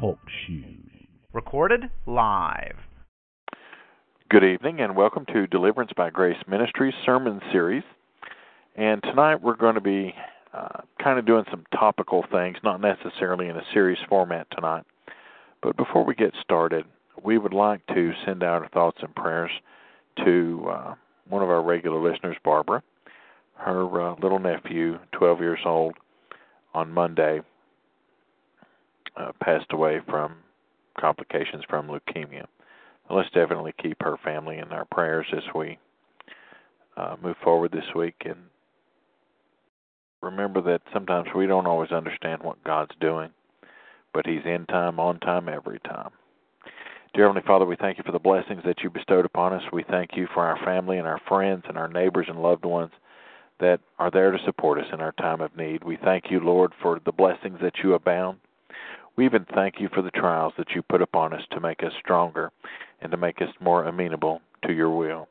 Talk shoes. Recorded live. Good evening and welcome to Deliverance by Grace Ministries sermon series. And tonight we're going to be uh, kind of doing some topical things, not necessarily in a series format tonight. But before we get started, we would like to send out our thoughts and prayers to uh, one of our regular listeners, Barbara. Her uh, little nephew, 12 years old, on Monday uh, passed away from complications from leukemia. Let's definitely keep her family in our prayers as we uh, move forward this week and remember that sometimes we don't always understand what God's doing, but He's in time, on time, every time. Dear Heavenly Father, we thank you for the blessings that you bestowed upon us. We thank you for our family and our friends and our neighbors and loved ones that are there to support us in our time of need. We thank you, Lord, for the blessings that you abound. We even thank you for the trials that you put upon us to make us stronger and to make us more amenable to your will.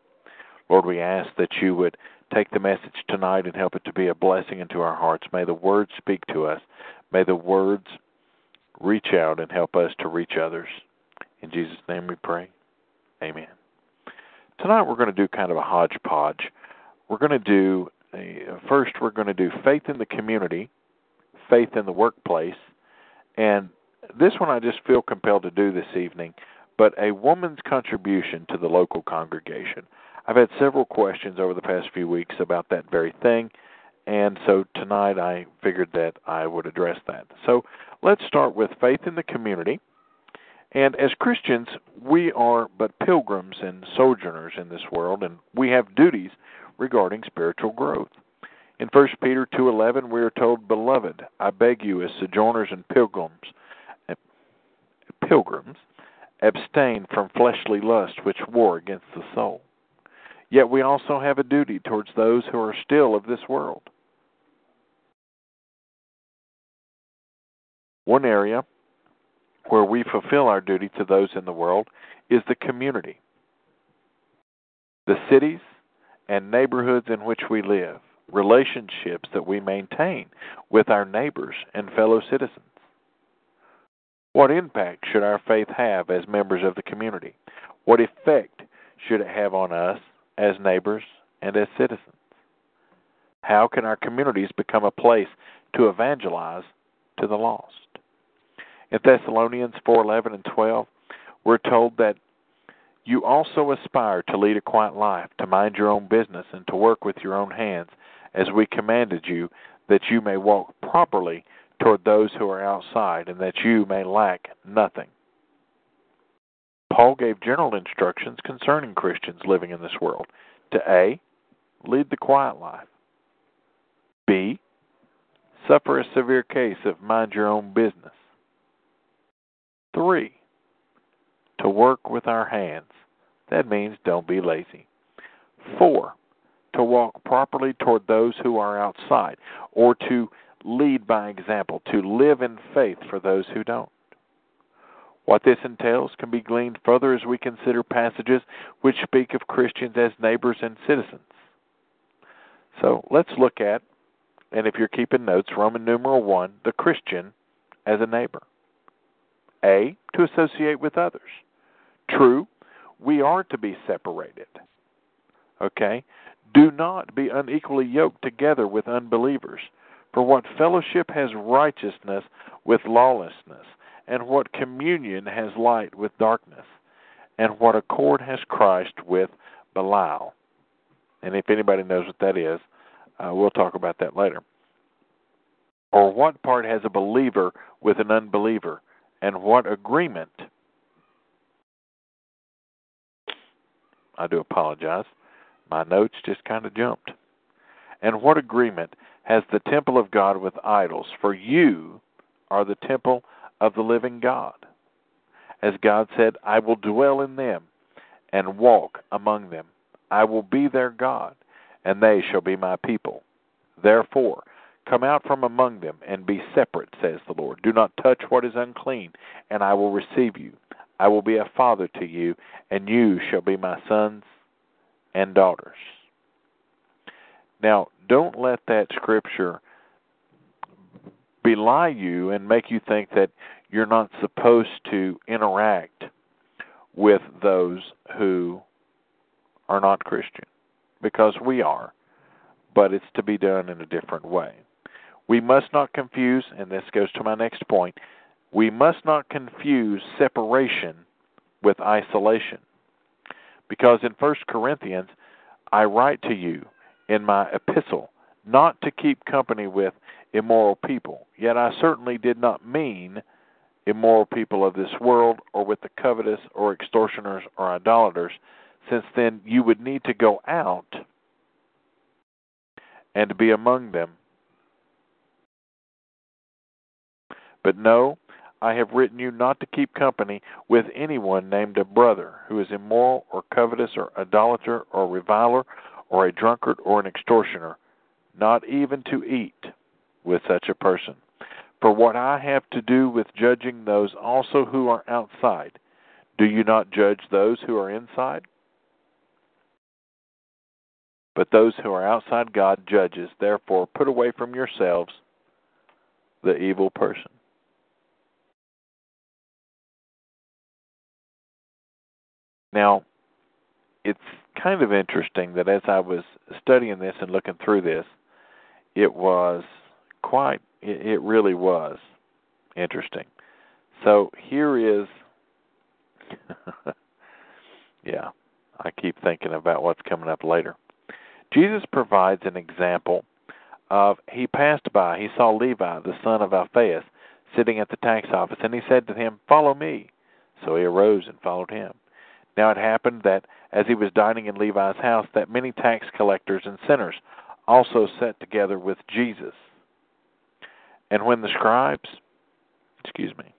Lord, we ask that you would take the message tonight and help it to be a blessing into our hearts. May the words speak to us. May the words reach out and help us to reach others. In Jesus' name we pray. Amen. Tonight we're going to do kind of a hodgepodge. We're going to do Uh, first we're going to do faith in the community, faith in the workplace, and this one I just feel compelled to do this evening, but a woman's contribution to the local congregation. I've had several questions over the past few weeks about that very thing, and so tonight I figured that I would address that. So let's start with faith in the community. And as Christians, we are but pilgrims and sojourners in this world, and we have duties regarding spiritual growth. In 1 Peter 2:11 we are told, "Beloved, I beg you as sojourners and pilgrims, pilgrims, abstain from fleshly lust which war against the soul." Yet we also have a duty towards those who are still of this world. One area where we fulfill our duty to those in the world is the community, the cities and neighborhoods in which we live, relationships that we maintain with our neighbors and fellow citizens. What impact should our faith have as members of the community? What effect should it have on us as neighbors and as citizens? How can our communities become a place to evangelize to the lost? In Thessalonians 4:11 and 12, we're told that you also aspire to lead a quiet life, to mind your own business and to work with your own hands, as we commanded you, that you may walk properly toward those who are outside and that you may lack nothing. Paul gave general instructions concerning Christians living in this world to A. Lead the quiet life. B. Suffer a severe case of mind your own business. 3. To work with our hands. That means don't be lazy. 4. To walk properly toward those who are outside, or to lead by example, to live in faith for those who don't. What this entails can be gleaned further as we consider passages which speak of Christians as neighbors and citizens. So let's look at, and if you're keeping notes, Roman numeral 1, the Christian as a neighbor. A, to associate with others. True, we are to be separated. Okay? Do not be unequally yoked together with unbelievers. For what fellowship has righteousness with lawlessness? and what communion has light with darkness, and what accord has Christ with Belial. And if anybody knows what that is, uh, we'll talk about that later. Or what part has a believer with an unbeliever, and what agreement? I do apologize. My notes just kind of jumped. And what agreement has the temple of God with idols, for you are the temple of the living God. As God said, I will dwell in them and walk among them. I will be their God, and they shall be my people. Therefore, come out from among them and be separate, says the Lord. Do not touch what is unclean, and I will receive you. I will be a father to you, and you shall be my sons and daughters. Now, don't let that scripture belie you and make you think that you're not supposed to interact with those who are not Christian because we are, but it's to be done in a different way. We must not confuse, and this goes to my next point, we must not confuse separation with isolation. Because in 1 Corinthians, I write to you in my epistle not to keep company with immoral people. Yet I certainly did not mean immoral people of this world, or with the covetous, or extortioners, or idolaters, since then you would need to go out and be among them. But no, I have written you not to keep company with anyone named a brother who is immoral, or covetous, or idolater, or reviler, or a drunkard, or an extortioner, not even to eat with such a person. For what I have to do with judging those also who are outside, do you not judge those who are inside? But those who are outside God judges. Therefore, put away from yourselves the evil person. Now, it's kind of interesting that as I was studying this and looking through this, it was quite, it, really was interesting. So here is, yeah, I keep thinking about what's coming up later. Jesus provides an example of he passed by, he saw Levi, the son of Alphaeus, sitting at the tax office, and he said to him, Follow me. So he arose and followed him. Now it happened that as he was dining in Levi's house, that many tax collectors and sinners also sat together with Jesus. And when the scribes, excuse me,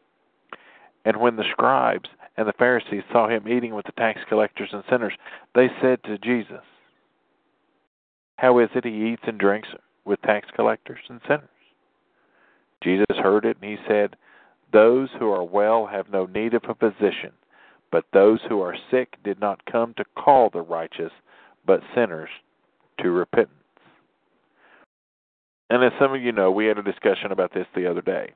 and when the scribes and the Pharisees saw him eating with the tax collectors and sinners, they said to Jesus, How is it he eats and drinks with tax collectors and sinners? Jesus heard it, and he said, Those who are well have no need of a physician, but those who are sick did not come to call the righteous, but sinners to repentance. And as some of you know, we had a discussion about this the other day.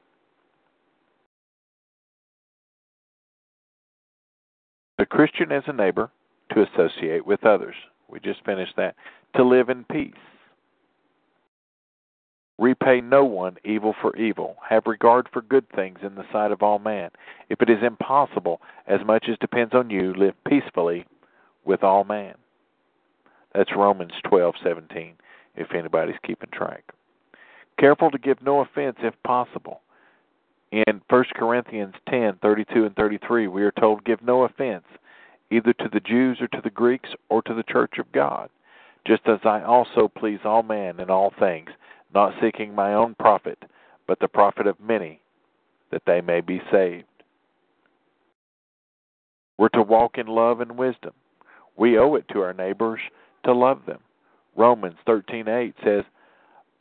The Christian is a neighbor to associate with others. We just finished that. To live in peace. Repay no one evil for evil. Have regard for good things in the sight of all men. If it is impossible, as much as depends on you, live peacefully with all men. That's Romans twelve seventeen. If anybody's keeping track. Careful to give no offense if possible. In 1 Corinthians 10:32 and 33, we are told, Give no offense, either to the Jews or to the Greeks or to the church of God, just as I also please all men in all things, not seeking my own profit, but the profit of many, that they may be saved. We're to walk in love and wisdom. We owe it to our neighbors to love them. Romans 13:8 says,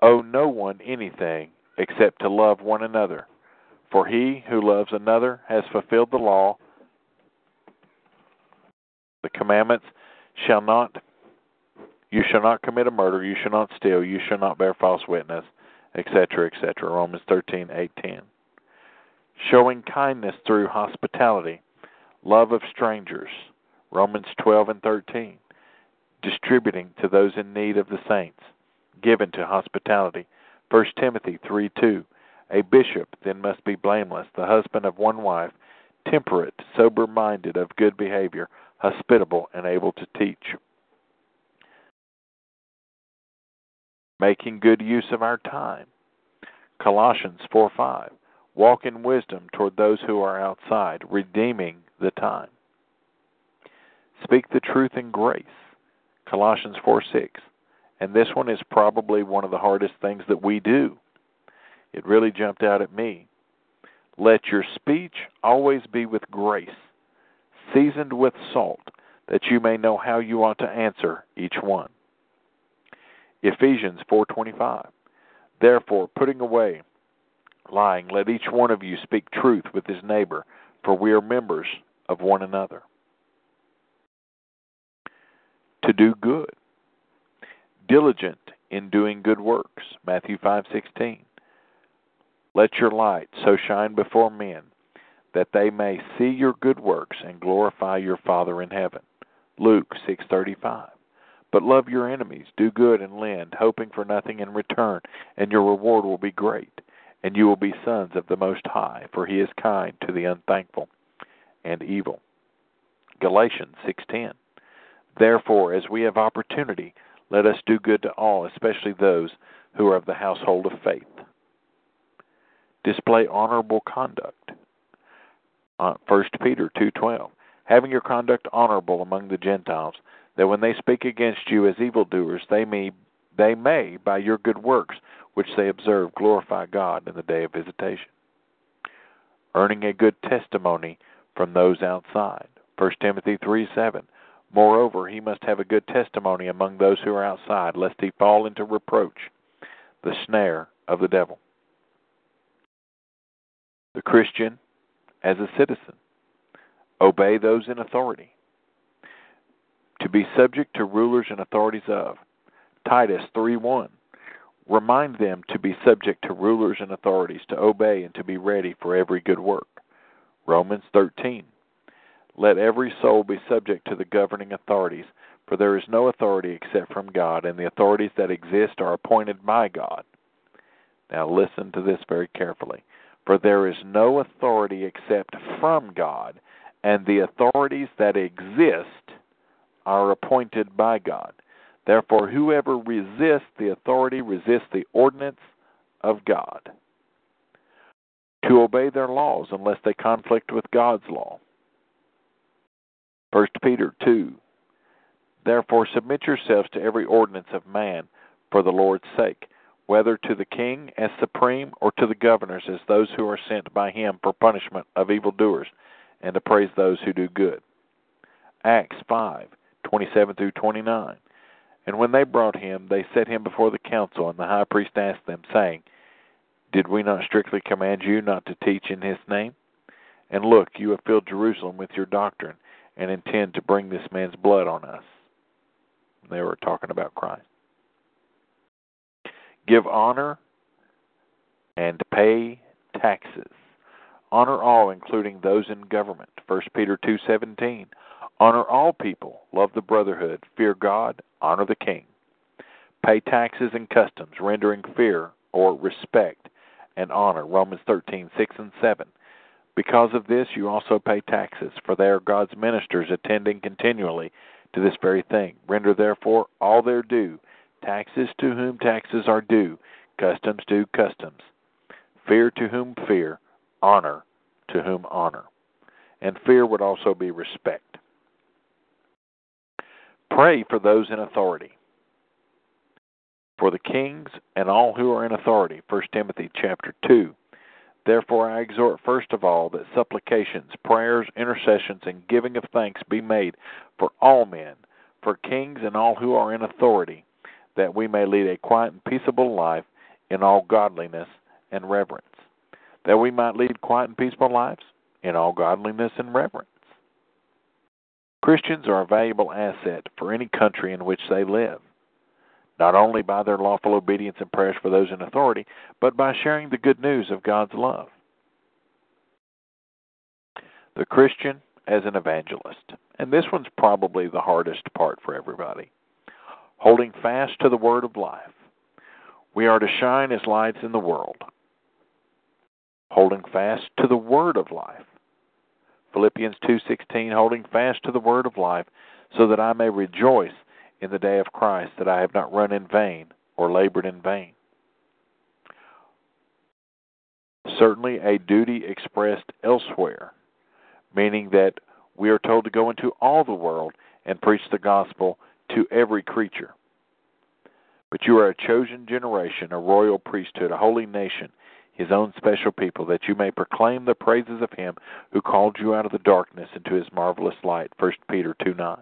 Owe no one anything except to love one another. For he who loves another has fulfilled the law. The commandments shall not you shall not commit a murder, you shall not steal, you shall not bear false witness, etc., etc. Romans thirteen eight ten. Showing kindness through hospitality, love of strangers, Romans twelve and thirteen. Distributing to those in need of the saints, given to hospitality. 1 Timothy 3 2. A bishop then must be blameless, the husband of one wife, temperate, sober minded, of good behavior, hospitable, and able to teach. Making good use of our time. Colossians 4 5. Walk in wisdom toward those who are outside, redeeming the time. Speak the truth in grace. Colossians 4 6 and this one is probably one of the hardest things that we do. It really jumped out at me. Let your speech always be with grace, seasoned with salt, that you may know how you ought to answer each one. Ephesians 4:25 Therefore putting away lying let each one of you speak truth with his neighbor for we are members of one another. To do good. Diligent in doing good works. Matthew 5:16 Let your light so shine before men that they may see your good works and glorify your Father in heaven. Luke 6:35 but love your enemies, do good and lend, hoping for nothing in return, and your reward will be great, and you will be sons of the Most High, for he is kind to the unthankful and evil. Galatians 6:10. Therefore, as we have opportunity, let us do good to all, especially those who are of the household of faith. Display honorable conduct. Uh, 1 Peter 2:12. Having your conduct honorable among the Gentiles, that when they speak against you as evildoers, they may they may by your good works which they observe glorify God in the day of visitation. Earning a good testimony from those outside. 1 Timothy 3 7. Moreover, he must have a good testimony among those who are outside, lest he fall into reproach, the snare of the devil. The Christian as a citizen. Obey those in authority to be subject to rulers and authorities of. Titus 3:1 Remind them to be subject to rulers and authorities, to obey and to be ready for every good work. Romans 13 Let every soul be subject to the governing authorities, for there is no authority except from God, and the authorities that exist are appointed by God. Now listen to this very carefully. For there is no authority except from God, and the authorities that exist are appointed by God. Therefore, whoever resists the authority resists the ordinance of God. To obey their laws unless they conflict with God's law. 1 Peter 2 Therefore, submit yourselves to every ordinance of man for the Lord's sake, whether to the king as supreme or to the governors as those who are sent by him for punishment of evildoers, and to praise those who do good. Acts 5 27 through 29. And when they brought him, they set him before the council, and the high priest asked them, saying, Did we not strictly command you not to teach in his name? And look, you have filled Jerusalem with your doctrine, and intend to bring this man's blood on us. They were talking about Christ. Give honor and pay taxes. Honor all, including those in government. 1 Peter 2:17. Honor all people, love the brotherhood, fear God, honor the king. Pay taxes and customs, rendering fear or respect and honor. Romans 13, 6 and 7. Because of this, you also pay taxes, for they are God's ministers attending continually to this very thing. Render therefore all their due taxes to whom taxes are due, customs to customs, fear to whom fear, honor to whom honor. And fear would also be respect. Pray for those in authority. For the kings and all who are in authority. 1 Timothy chapter 2. Therefore I exhort first of all that supplications, prayers, intercessions, and giving of thanks be made for all men, for kings and all who are in authority, that we may lead a quiet and peaceable life in all godliness and reverence. That we might lead quiet and peaceful lives in all godliness and reverence. Christians are a valuable asset for any country in which they live, not only by their lawful obedience and prayers for those in authority, but by sharing the good news of God's love. The Christian as an evangelist. And this one's probably the hardest part for everybody. Holding fast to the word of life. We are to shine as lights in the world. Holding fast to the word of life. Philippians 2:16 holding fast to the word of life so that I may rejoice in the day of Christ that I have not run in vain or labored in vain. Certainly a duty expressed elsewhere, meaning that we are told to go into all the world and preach the gospel to every creature. But you are a chosen generation, a royal priesthood, a holy nation, his own special people, that you may proclaim the praises of him who called you out of the darkness into his marvelous light. 1 Peter 2 9.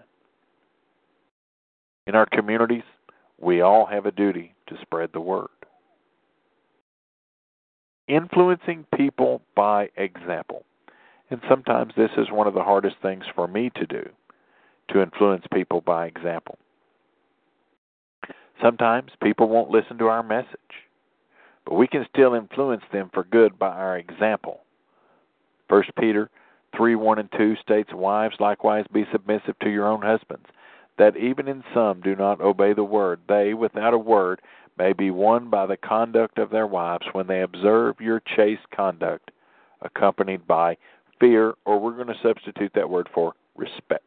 In our communities, we all have a duty to spread the word. Influencing people by example. And sometimes this is one of the hardest things for me to do, to influence people by example. Sometimes people won't listen to our message, but we can still influence them for good by our example. 1 Peter 3 1 and 2 states, Wives likewise be submissive to your own husbands, that even in some do not obey the word, they, without a word, may be won by the conduct of their wives when they observe your chaste conduct, accompanied by fear, or we're going to substitute that word for respect.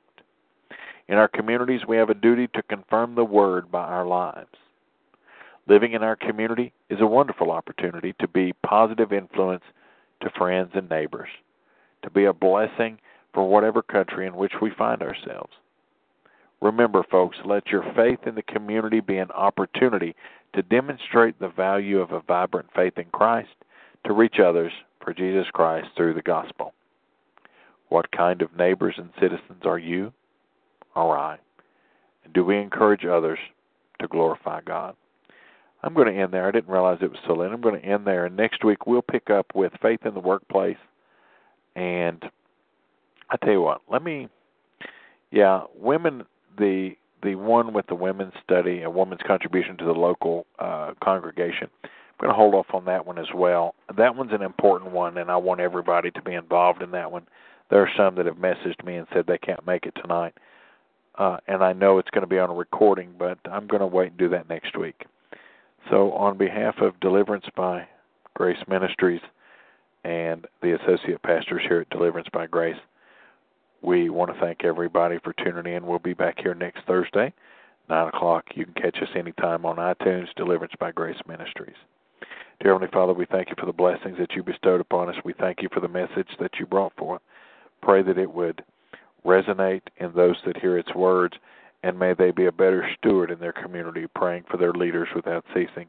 In our communities, we have a duty to confirm the word by our lives. Living in our community is a wonderful opportunity to be positive influence to friends and neighbors, to be a blessing for whatever country in which we find ourselves. Remember, folks, let your faith in the community be an opportunity to demonstrate the value of a vibrant faith in Christ to reach others for Jesus Christ through the gospel. What kind of neighbors and citizens are you? Or I? And do we encourage others to glorify God? I'm going to end there. I didn't realize it was so late. I'm going to end there. And next week we'll pick up with faith in the workplace. And I tell you what, let me, yeah, women the the one with the women's study, a woman's contribution to the local uh, congregation. I'm going to hold off on that one as well. That one's an important one, and I want everybody to be involved in that one. There are some that have messaged me and said they can't make it tonight, uh, and I know it's going to be on a recording, but I'm going to wait and do that next week. So, on behalf of Deliverance by Grace Ministries and the associate pastors here at Deliverance by Grace, we want to thank everybody for tuning in. We'll be back here next Thursday, 9 o'clock. You can catch us anytime on iTunes, Deliverance by Grace Ministries. Dear Heavenly Father, we thank you for the blessings that you bestowed upon us. We thank you for the message that you brought forth. Pray that it would resonate in those that hear its words, and may they be a better steward in their community, praying for their leaders without ceasing,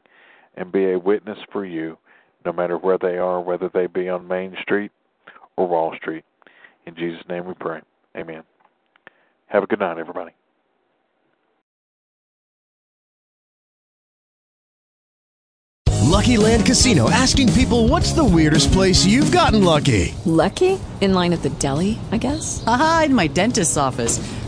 and be a witness for you, no matter where they are, whether they be on Main Street or Wall Street. In Jesus' name we pray. Amen. Have a good night, everybody. Lucky Land Casino asking people what's the weirdest place you've gotten lucky? Lucky? In line at the deli, I guess? Aha, in my dentist's office.